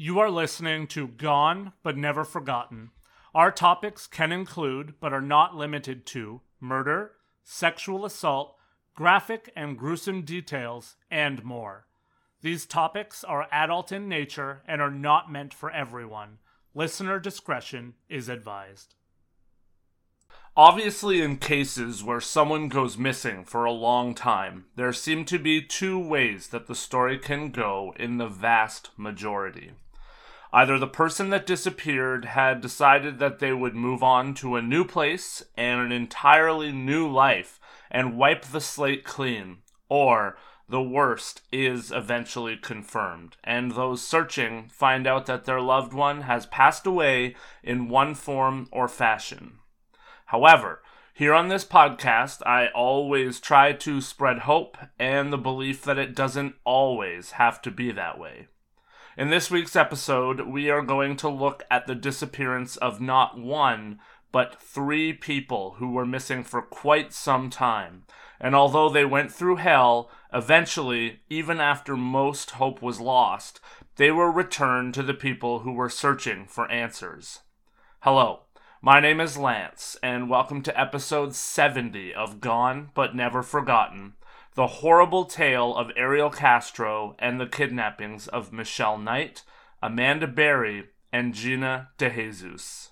You are listening to Gone but Never Forgotten. Our topics can include, but are not limited to, murder, sexual assault, graphic and gruesome details, and more. These topics are adult in nature and are not meant for everyone. Listener discretion is advised. Obviously, in cases where someone goes missing for a long time, there seem to be two ways that the story can go in the vast majority. Either the person that disappeared had decided that they would move on to a new place and an entirely new life and wipe the slate clean, or the worst is eventually confirmed, and those searching find out that their loved one has passed away in one form or fashion. However, here on this podcast, I always try to spread hope and the belief that it doesn't always have to be that way. In this week's episode, we are going to look at the disappearance of not one, but three people who were missing for quite some time. And although they went through hell, eventually, even after most hope was lost, they were returned to the people who were searching for answers. Hello, my name is Lance, and welcome to episode 70 of Gone But Never Forgotten the horrible tale of Ariel Castro and the kidnappings of Michelle Knight, Amanda Berry, and Gina DeJesus.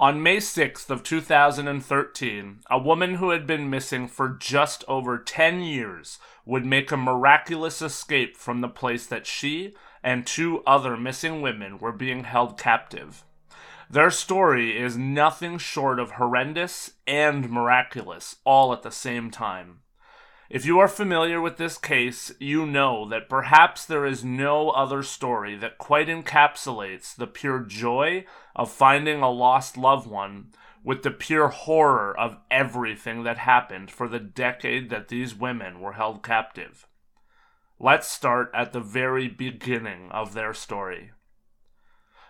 On May 6th of 2013, a woman who had been missing for just over 10 years would make a miraculous escape from the place that she and two other missing women were being held captive. Their story is nothing short of horrendous and miraculous all at the same time. If you are familiar with this case, you know that perhaps there is no other story that quite encapsulates the pure joy of finding a lost loved one with the pure horror of everything that happened for the decade that these women were held captive. Let's start at the very beginning of their story.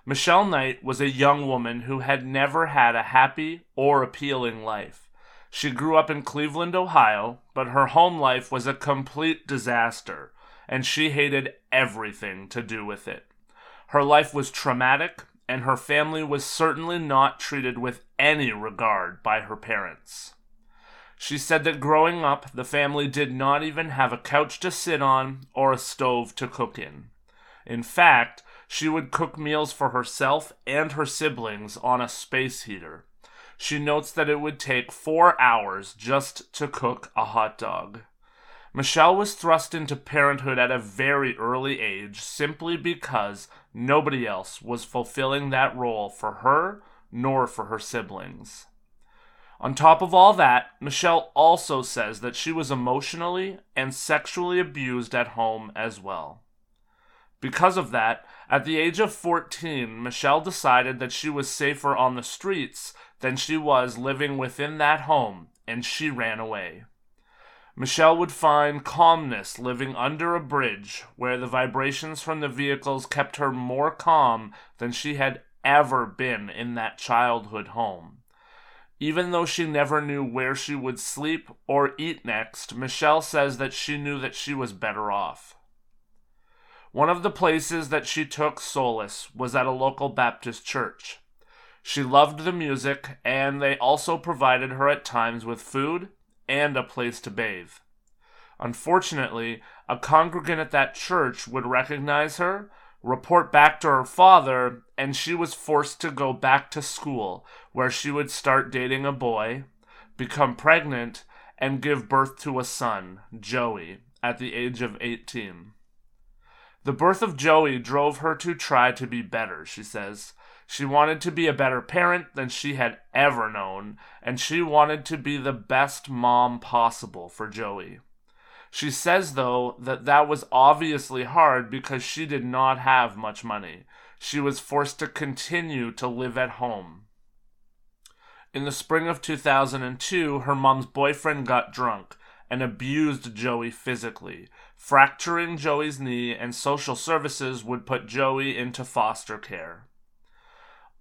Michelle Knight was a young woman who had never had a happy or appealing life. She grew up in Cleveland, Ohio, but her home life was a complete disaster, and she hated everything to do with it. Her life was traumatic, and her family was certainly not treated with any regard by her parents. She said that growing up, the family did not even have a couch to sit on or a stove to cook in. In fact, she would cook meals for herself and her siblings on a space heater. She notes that it would take four hours just to cook a hot dog. Michelle was thrust into parenthood at a very early age simply because nobody else was fulfilling that role for her nor for her siblings. On top of all that, Michelle also says that she was emotionally and sexually abused at home as well. Because of that, at the age of 14, Michelle decided that she was safer on the streets than she was living within that home, and she ran away. Michelle would find calmness living under a bridge where the vibrations from the vehicles kept her more calm than she had ever been in that childhood home. Even though she never knew where she would sleep or eat next, Michelle says that she knew that she was better off. One of the places that she took solace was at a local Baptist church. She loved the music, and they also provided her at times with food and a place to bathe. Unfortunately, a congregant at that church would recognize her, report back to her father, and she was forced to go back to school, where she would start dating a boy, become pregnant, and give birth to a son, Joey, at the age of 18. The birth of Joey drove her to try to be better, she says. She wanted to be a better parent than she had ever known, and she wanted to be the best mom possible for Joey. She says, though, that that was obviously hard because she did not have much money. She was forced to continue to live at home. In the spring of 2002, her mom's boyfriend got drunk and abused Joey physically, fracturing Joey's knee, and social services would put Joey into foster care.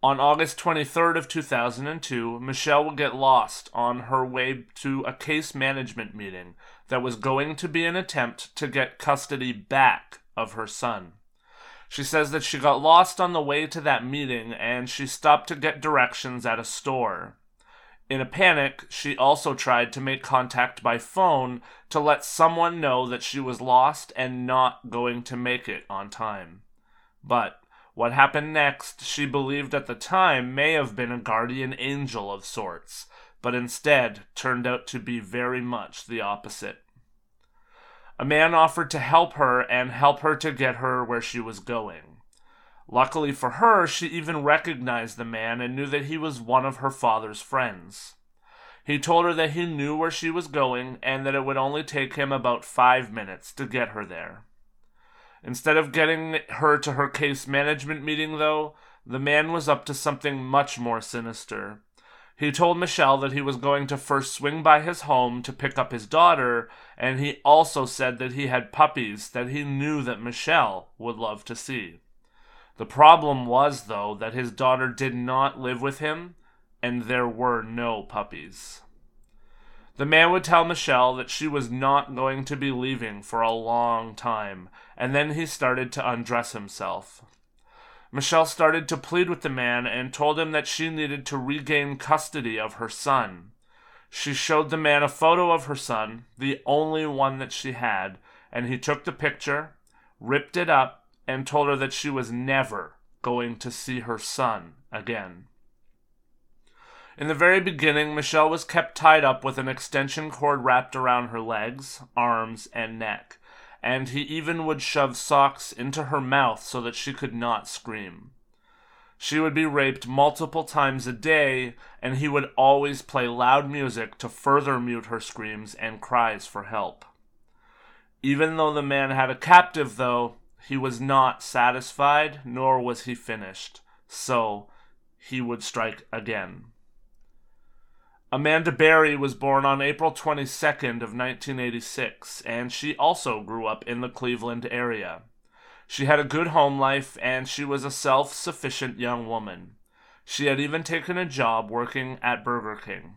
On August 23rd of 2002, Michelle would get lost on her way to a case management meeting that was going to be an attempt to get custody back of her son. She says that she got lost on the way to that meeting and she stopped to get directions at a store. In a panic, she also tried to make contact by phone to let someone know that she was lost and not going to make it on time. But what happened next, she believed at the time, may have been a guardian angel of sorts, but instead turned out to be very much the opposite. A man offered to help her and help her to get her where she was going. Luckily for her, she even recognized the man and knew that he was one of her father's friends. He told her that he knew where she was going and that it would only take him about five minutes to get her there. Instead of getting her to her case management meeting, though, the man was up to something much more sinister. He told Michelle that he was going to first swing by his home to pick up his daughter, and he also said that he had puppies that he knew that Michelle would love to see. The problem was, though, that his daughter did not live with him, and there were no puppies. The man would tell Michelle that she was not going to be leaving for a long time, and then he started to undress himself. Michelle started to plead with the man and told him that she needed to regain custody of her son. She showed the man a photo of her son, the only one that she had, and he took the picture, ripped it up, and told her that she was never going to see her son again. In the very beginning, Michelle was kept tied up with an extension cord wrapped around her legs, arms, and neck, and he even would shove socks into her mouth so that she could not scream. She would be raped multiple times a day, and he would always play loud music to further mute her screams and cries for help. Even though the man had a captive, though, he was not satisfied, nor was he finished, so he would strike again. Amanda Berry was born on April 22nd of 1986, and she also grew up in the Cleveland area. She had a good home life, and she was a self-sufficient young woman. She had even taken a job working at Burger King.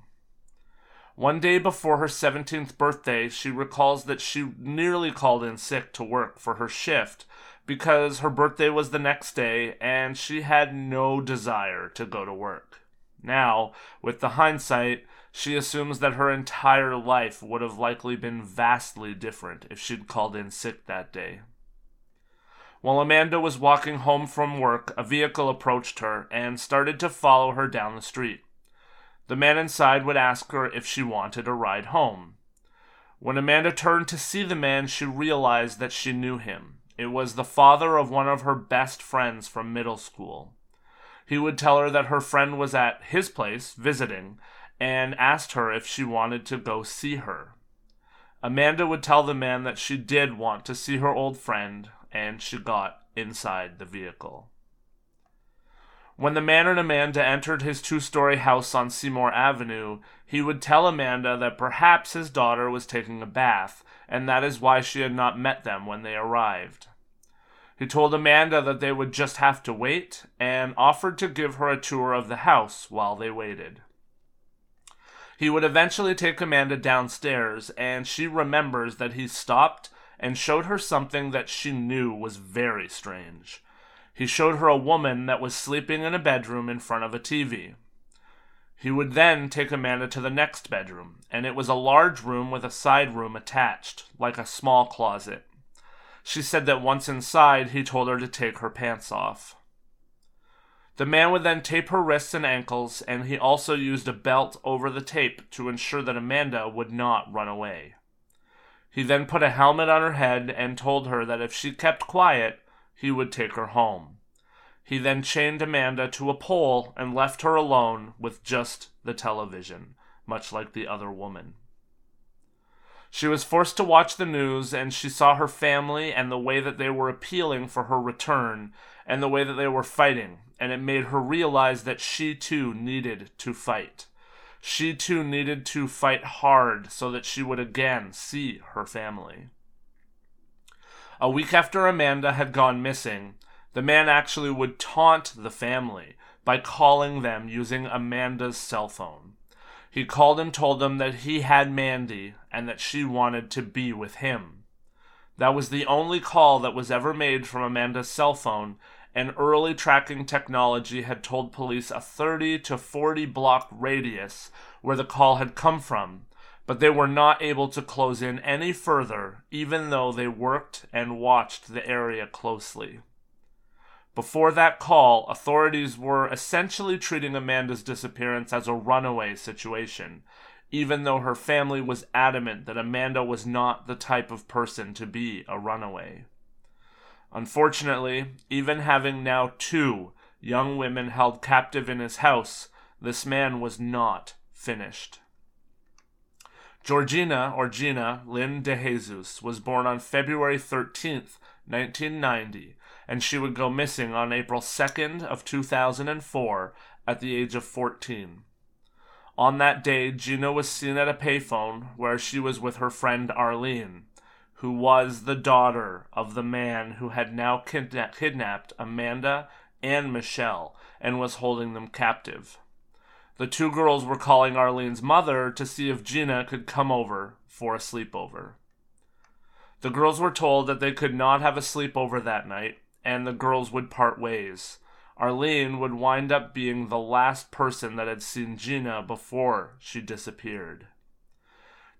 One day before her 17th birthday, she recalls that she nearly called in sick to work for her shift because her birthday was the next day and she had no desire to go to work. Now, with the hindsight, she assumes that her entire life would have likely been vastly different if she'd called in sick that day. While Amanda was walking home from work, a vehicle approached her and started to follow her down the street. The man inside would ask her if she wanted a ride home. When Amanda turned to see the man, she realized that she knew him. It was the father of one of her best friends from middle school he would tell her that her friend was at his place visiting and asked her if she wanted to go see her. Amanda would tell the man that she did want to see her old friend, and she got inside the vehicle. When the man and Amanda entered his two story house on Seymour Avenue, he would tell Amanda that perhaps his daughter was taking a bath, and that is why she had not met them when they arrived. He told Amanda that they would just have to wait and offered to give her a tour of the house while they waited. He would eventually take Amanda downstairs, and she remembers that he stopped and showed her something that she knew was very strange. He showed her a woman that was sleeping in a bedroom in front of a TV. He would then take Amanda to the next bedroom, and it was a large room with a side room attached, like a small closet. She said that once inside, he told her to take her pants off. The man would then tape her wrists and ankles, and he also used a belt over the tape to ensure that Amanda would not run away. He then put a helmet on her head and told her that if she kept quiet, he would take her home. He then chained Amanda to a pole and left her alone with just the television, much like the other woman. She was forced to watch the news, and she saw her family and the way that they were appealing for her return and the way that they were fighting, and it made her realize that she too needed to fight. She too needed to fight hard so that she would again see her family. A week after Amanda had gone missing, the man actually would taunt the family by calling them using Amanda's cell phone. He called and told them that he had Mandy and that she wanted to be with him. That was the only call that was ever made from Amanda's cell phone, and early tracking technology had told police a 30 to 40 block radius where the call had come from, but they were not able to close in any further, even though they worked and watched the area closely. Before that call, authorities were essentially treating Amanda's disappearance as a runaway situation, even though her family was adamant that Amanda was not the type of person to be a runaway. Unfortunately, even having now two young women held captive in his house, this man was not finished. Georgina, or Gina, Lynn de Jesus, was born on February 13th, 1990, and she would go missing on April 2nd of 2004 at the age of 14. On that day, Gina was seen at a payphone where she was with her friend Arlene, who was the daughter of the man who had now kidna- kidnapped Amanda and Michelle and was holding them captive. The two girls were calling Arlene's mother to see if Gina could come over for a sleepover. The girls were told that they could not have a sleepover that night and the girls would part ways. Arlene would wind up being the last person that had seen Gina before she disappeared.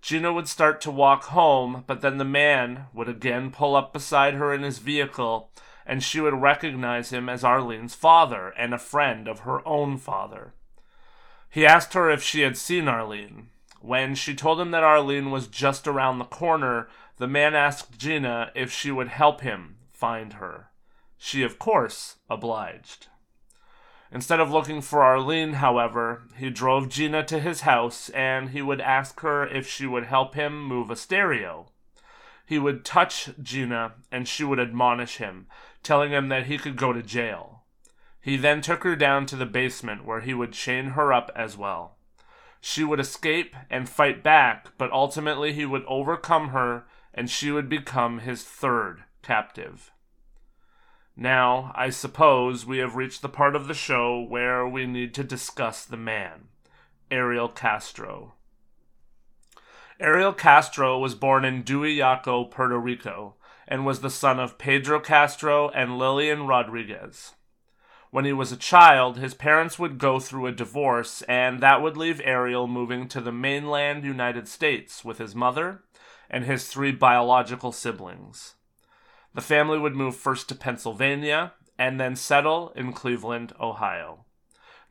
Gina would start to walk home, but then the man would again pull up beside her in his vehicle, and she would recognize him as Arlene's father and a friend of her own father. He asked her if she had seen Arlene. When she told him that Arlene was just around the corner, the man asked Gina if she would help him find her. She, of course, obliged. Instead of looking for Arlene, however, he drove Gina to his house and he would ask her if she would help him move a stereo. He would touch Gina and she would admonish him, telling him that he could go to jail. He then took her down to the basement where he would chain her up as well. She would escape and fight back, but ultimately he would overcome her and she would become his third captive. Now, I suppose we have reached the part of the show where we need to discuss the man, Ariel Castro. Ariel Castro was born in Duillaco, Puerto Rico, and was the son of Pedro Castro and Lillian Rodriguez. When he was a child, his parents would go through a divorce, and that would leave Ariel moving to the mainland United States with his mother and his three biological siblings. The family would move first to Pennsylvania and then settle in Cleveland, Ohio.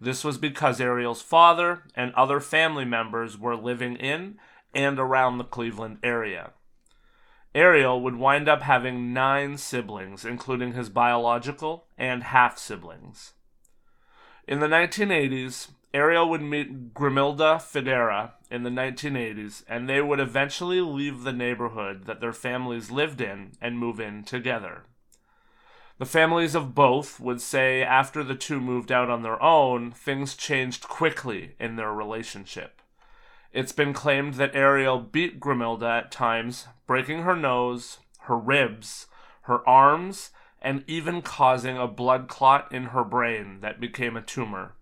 This was because Ariel's father and other family members were living in and around the Cleveland area. Ariel would wind up having nine siblings, including his biological and half siblings. In the 1980s, Ariel would meet Grimilda Figueroa in the 1980s, and they would eventually leave the neighborhood that their families lived in and move in together. The families of both would say after the two moved out on their own, things changed quickly in their relationship. It's been claimed that Ariel beat Grimilda at times, breaking her nose, her ribs, her arms, and even causing a blood clot in her brain that became a tumor.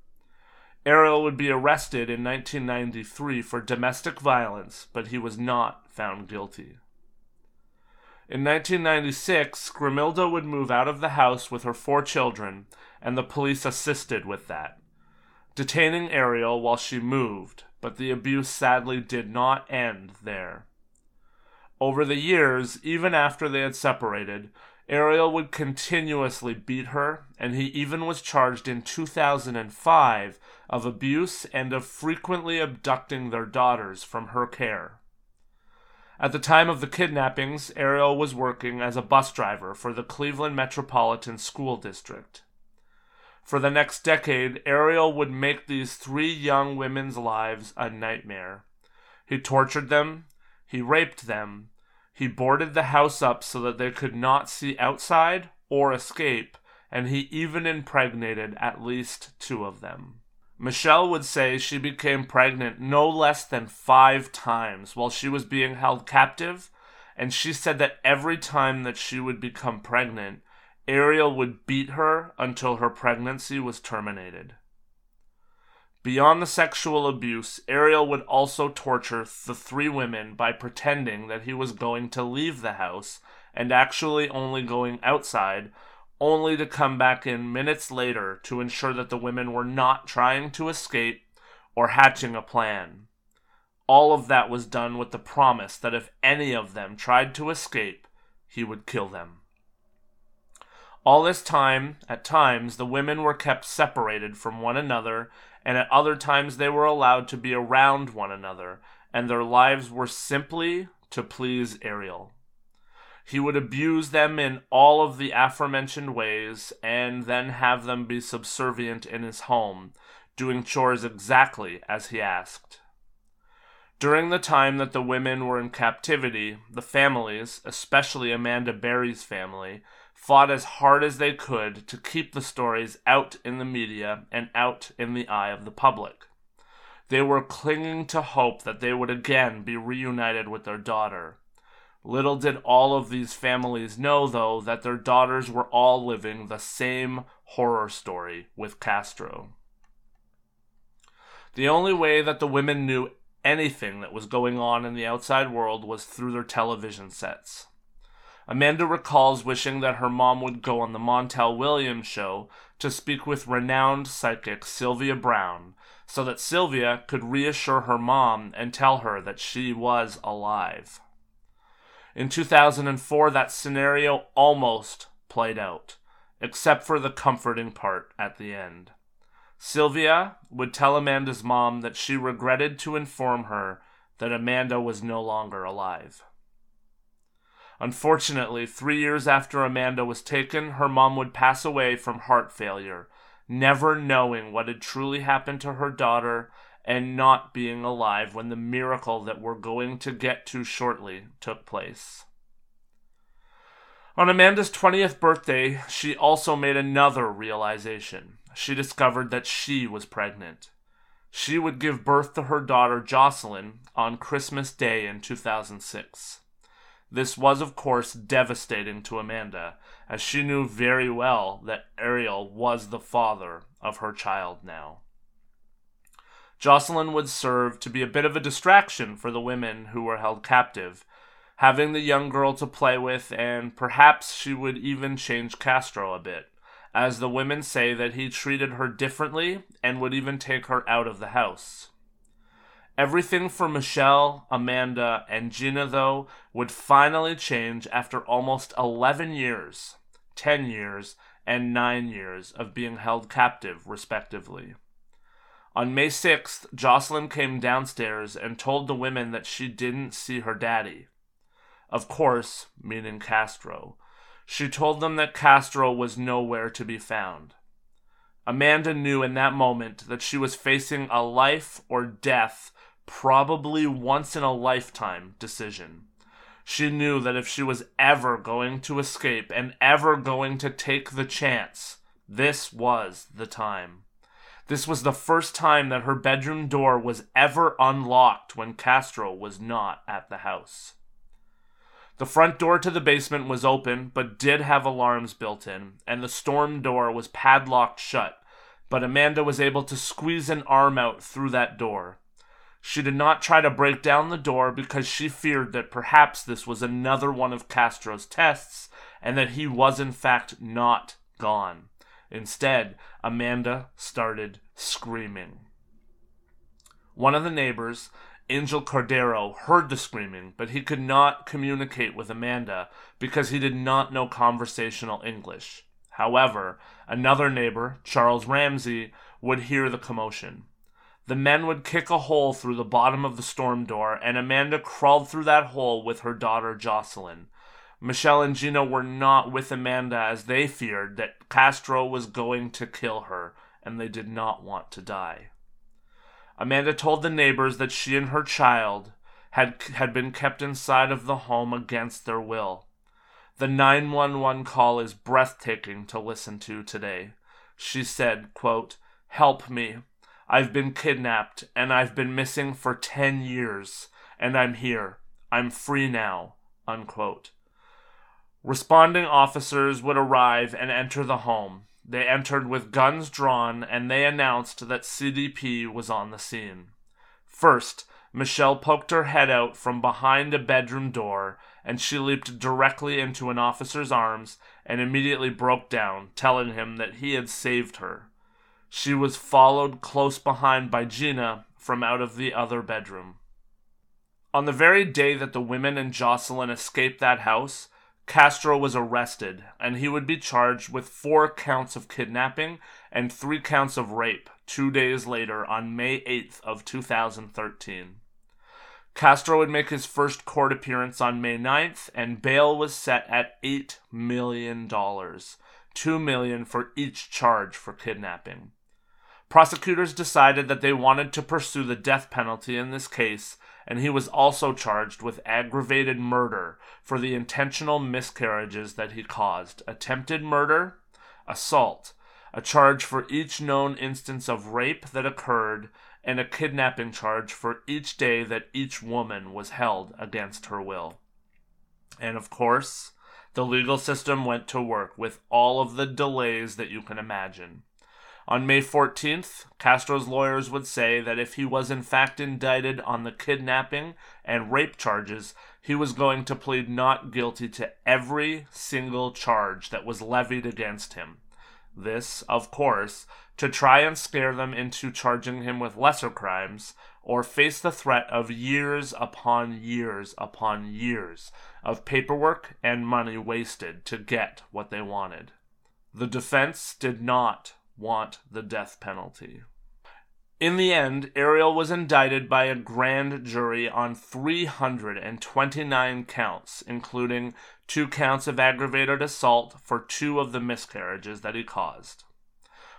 Ariel would be arrested in 1993 for domestic violence, but he was not found guilty. In 1996, Grimilda would move out of the house with her four children, and the police assisted with that, detaining Ariel while she moved, but the abuse sadly did not end there. Over the years, even after they had separated, Ariel would continuously beat her, and he even was charged in 2005 of abuse and of frequently abducting their daughters from her care. At the time of the kidnappings, Ariel was working as a bus driver for the Cleveland Metropolitan School District. For the next decade, Ariel would make these three young women's lives a nightmare. He tortured them, he raped them, he boarded the house up so that they could not see outside or escape, and he even impregnated at least two of them. Michelle would say she became pregnant no less than five times while she was being held captive, and she said that every time that she would become pregnant, Ariel would beat her until her pregnancy was terminated. Beyond the sexual abuse, Ariel would also torture the three women by pretending that he was going to leave the house and actually only going outside, only to come back in minutes later to ensure that the women were not trying to escape or hatching a plan. All of that was done with the promise that if any of them tried to escape, he would kill them. All this time, at times, the women were kept separated from one another and at other times they were allowed to be around one another, and their lives were simply to please Ariel. He would abuse them in all of the aforementioned ways, and then have them be subservient in his home, doing chores exactly as he asked. During the time that the women were in captivity, the families, especially Amanda Berry's family, fought as hard as they could to keep the stories out in the media and out in the eye of the public. They were clinging to hope that they would again be reunited with their daughter. Little did all of these families know, though, that their daughters were all living the same horror story with Castro. The only way that the women knew anything that was going on in the outside world was through their television sets. Amanda recalls wishing that her mom would go on the Montel Williams show to speak with renowned psychic Sylvia Browne so that Sylvia could reassure her mom and tell her that she was alive. In 2004, that scenario almost played out, except for the comforting part at the end. Sylvia would tell Amanda's mom that she regretted to inform her that Amanda was no longer alive. Unfortunately, three years after Amanda was taken, her mom would pass away from heart failure, never knowing what had truly happened to her daughter and not being alive when the miracle that we're going to get to shortly took place. On Amanda's 20th birthday, she also made another realization. She discovered that she was pregnant. She would give birth to her daughter Jocelyn on Christmas Day in 2006. This was, of course, devastating to Amanda, as she knew very well that Ariel was the father of her child now. Jocelyn would serve to be a bit of a distraction for the women who were held captive, having the young girl to play with, and perhaps she would even change Castro a bit, as the women say that he treated her differently and would even take her out of the house. Everything for Michelle, Amanda, and Gina, though, would finally change after almost 11 years, 10 years, and 9 years of being held captive, respectively. On May 6th, Jocelyn came downstairs and told the women that she didn't see her daddy. Of course, meaning Castro. She told them that Castro was nowhere to be found. Amanda knew in that moment that she was facing a life or death probably once in a lifetime decision. She knew that if she was ever going to escape and ever going to take the chance, this was the time. This was the first time that her bedroom door was ever unlocked when Castro was not at the house. The front door to the basement was open, but did have alarms built in, and the storm door was padlocked shut, but Amanda was able to squeeze an arm out through that door. She did not try to break down the door because she feared that perhaps this was another one of Castro's tests and that he was in fact not gone. Instead, Amanda started screaming. One of the neighbors, Angel Cordero, heard the screaming, but he could not communicate with Amanda because he did not know conversational English. However, another neighbor, Charles Ramsey, would hear the commotion. The men would kick a hole through the bottom of the storm door, and Amanda crawled through that hole with her daughter Jocelyn. Michelle and Gina were not with Amanda as they feared that Castro was going to kill her, and they did not want to die. Amanda told the neighbors that she and her child had, had been kept inside of the home against their will. The 911 call is breathtaking to listen to today. She said, quote, Help me. I've been kidnapped and I've been missing for 10 years, and I'm here. I'm free now. Unquote. Responding officers would arrive and enter the home. They entered with guns drawn and they announced that CDP was on the scene. First, Michelle poked her head out from behind a bedroom door and she leaped directly into an officer's arms and immediately broke down, telling him that he had saved her. She was followed close behind by Gina from out of the other bedroom. On the very day that the women and Jocelyn escaped that house, Castro was arrested, and he would be charged with four counts of kidnapping and three counts of rape two days later on May 8th of 2013. Castro would make his first court appearance on May 9th, and bail was set at $8 million, 2 million for each charge for kidnapping. Prosecutors decided that they wanted to pursue the death penalty in this case and he was also charged with aggravated murder for the intentional miscarriages that he caused, attempted murder, assault, a charge for each known instance of rape that occurred, and a kidnapping charge for each day that each woman was held against her will. And of course, the legal system went to work with all of the delays that you can imagine. On May 14th, Castro's lawyers would say that if he was in fact indicted on the kidnapping and rape charges, he was going to plead not guilty to every single charge that was levied against him. This, of course, to try and scare them into charging him with lesser crimes or face the threat of years upon years upon years of paperwork and money wasted to get what they wanted. The defense did not want the death penalty. In the end, Ariel was indicted by a grand jury on 329 counts, including two counts of aggravated assault for two of the miscarriages that he caused.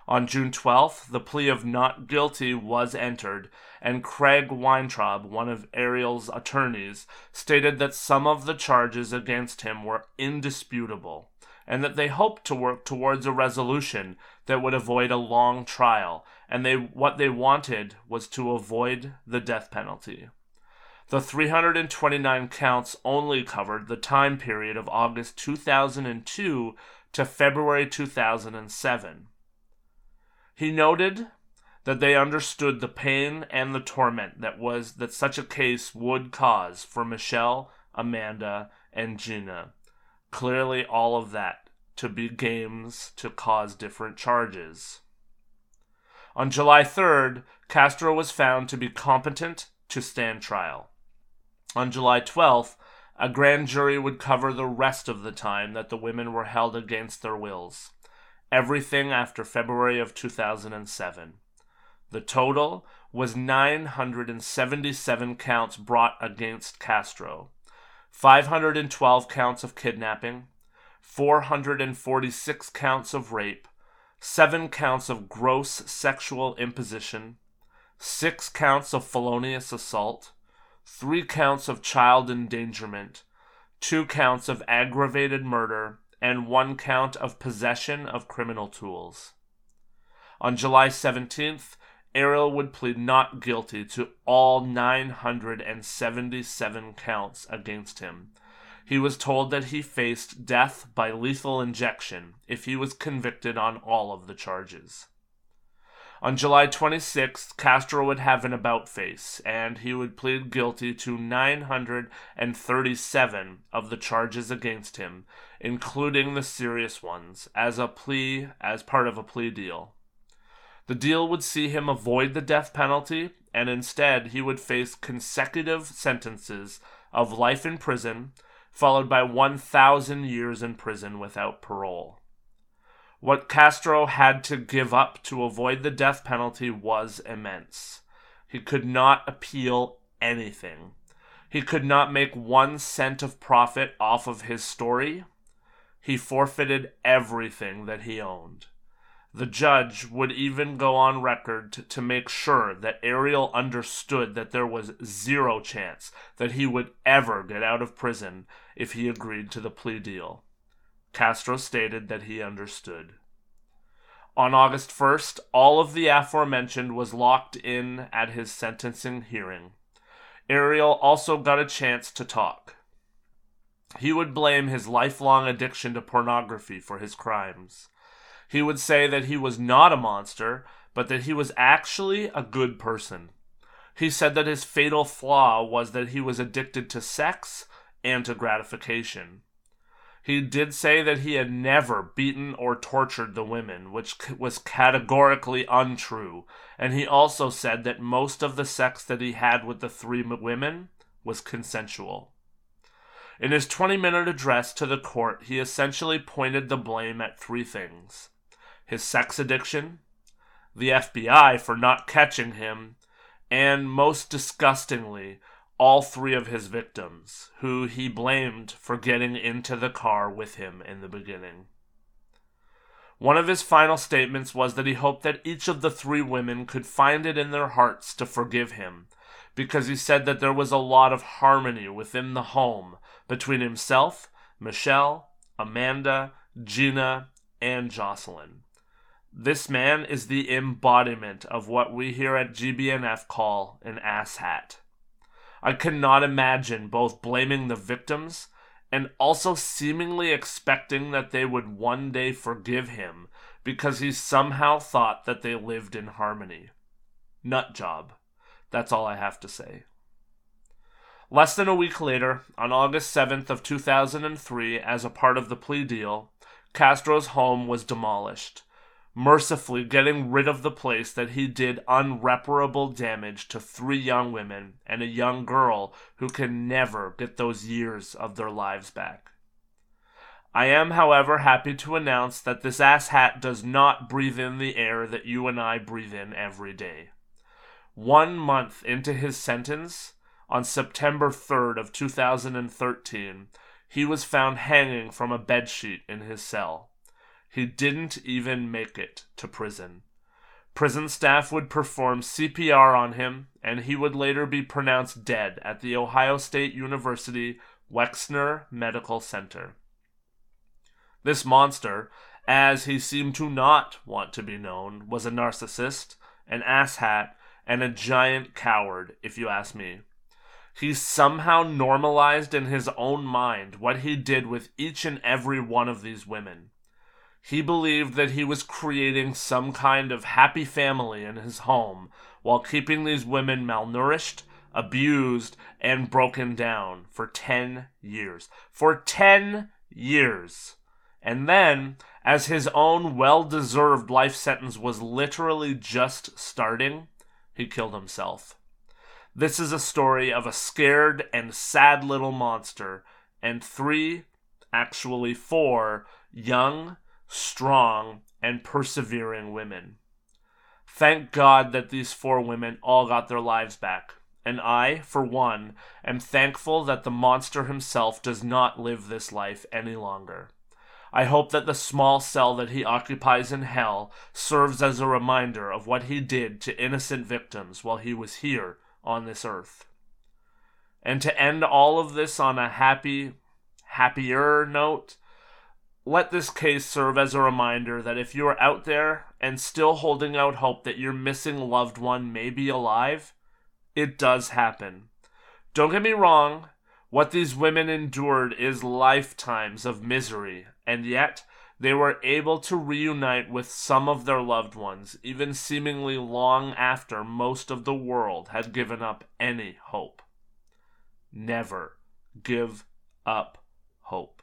On June 12th, the plea of not guilty was entered, and Craig Weintraub, one of Ariel's attorneys, stated that some of the charges against him were indisputable and that they hoped to work towards a resolution that would avoid a long trial, and they what they wanted was to avoid the death penalty. The 329 counts only covered the time period of August 2002 to February 2007. He noted that they understood the pain and the torment that was that such a case would cause for Michelle, Amanda, and Gina Clearly, all of that to be games to cause different charges. On July 3rd, Castro was found to be competent to stand trial. On July 12th, a grand jury would cover the rest of the time that the women were held against their wills, everything after February of 2007. The total was 977 counts brought against Castro, 512 counts of kidnapping, 446 counts of rape, 7 counts of gross sexual imposition, 6 counts of felonious assault, 3 counts of child endangerment, 2 counts of aggravated murder, and 1 count of possession of criminal tools. On July 17th, Ariel would plead not guilty to all 977 counts against him. He was told that he faced death by lethal injection if he was convicted on all of the charges. On July 26th, Castro would have an about face, and he would plead guilty to 937 of the charges against him, including the serious ones, as a plea as part of a plea deal. The deal would see him avoid the death penalty, and instead he would face consecutive sentences of life in prison, followed by 1,000 years in prison without parole. What Castro had to give up to avoid the death penalty was immense. He could not appeal anything. He could not make one cent of profit off of his story. He forfeited everything that he owned. The judge would even go on record to, to, make sure that Ariel understood that there was zero chance that he would ever get out of prison if he agreed to the plea deal. Castro stated that he understood. On August 1st, all of the aforementioned was locked in at his sentencing hearing. Ariel also got a chance to talk. He would blame his lifelong addiction to pornography for his crimes. He would say that he was not a monster, but that he was actually a good person. He said that his fatal flaw was that he was addicted to sex and to gratification. He did say that he had never beaten or tortured the women, which was categorically untrue, and he also said that most of the sex that he had with the three women was consensual. In his 20 minute address to the court, he essentially pointed the blame at three things his sex addiction, the FBI for not catching him, and most disgustingly, all three of his victims, who he blamed for getting into the car with him in the beginning. One of his final statements was that he hoped that each of the three women could find it in their hearts to forgive him, because he said that there was a lot of harmony within the home between himself, Michelle, Amanda, Gina, and Jocelyn. This man is the embodiment of what we here at GBNF call an asshat. I cannot imagine both blaming the victims and also seemingly expecting that they would one day forgive him because he somehow thought that they lived in harmony. Nut job. That's all I have to say. Less than a week later, on August 7th of 2003, as a part of the plea deal, Castro's home was demolished mercifully getting rid of the place that he did unreparable damage to three young women and a young girl who can never get those years of their lives back. I am, however, happy to announce that this asshat does not breathe in the air that you and I breathe in every day. One month into his sentence, on September 3rd of 2013, he was found hanging from a bedsheet in his cell. He didn't even make it to prison. Prison staff would perform CPR on him, and he would later be pronounced dead at the Ohio State University Wexner Medical Center. This monster, as he seemed to not want to be known, was a narcissist, an asshat, and a giant coward, if you ask me. He somehow normalized in his own mind what he did with each and every one of these women. He believed that he was creating some kind of happy family in his home while keeping these women malnourished, abused, and broken down for 10 years. For 10 years. And then, as his own well deserved life sentence was literally just starting, he killed himself. This is a story of a scared and sad little monster and three, actually four, young, strong, and persevering women. Thank God that these four women all got their lives back. And I, for one, am thankful that the monster himself does not live this life any longer. I hope that the small cell that he occupies in hell serves as a reminder of what he did to innocent victims while he was here on this earth. And to end all of this on a happy, happier note, let this case serve as a reminder that if you are out there and still holding out hope that your missing loved one may be alive, it does happen. Don't get me wrong, what these women endured is lifetimes of misery, and yet they were able to reunite with some of their loved ones, even seemingly long after most of the world had given up any hope. Never give up hope.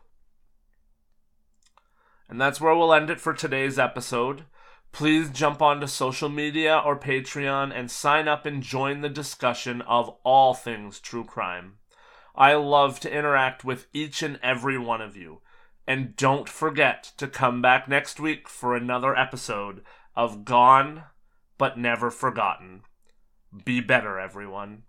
And that's where we'll end it for today's episode. Please jump onto social media or Patreon and sign up and join the discussion of all things true crime. I love to interact with each and every one of you. And don't forget to come back next week for another episode of Gone but Never Forgotten. Be better, everyone.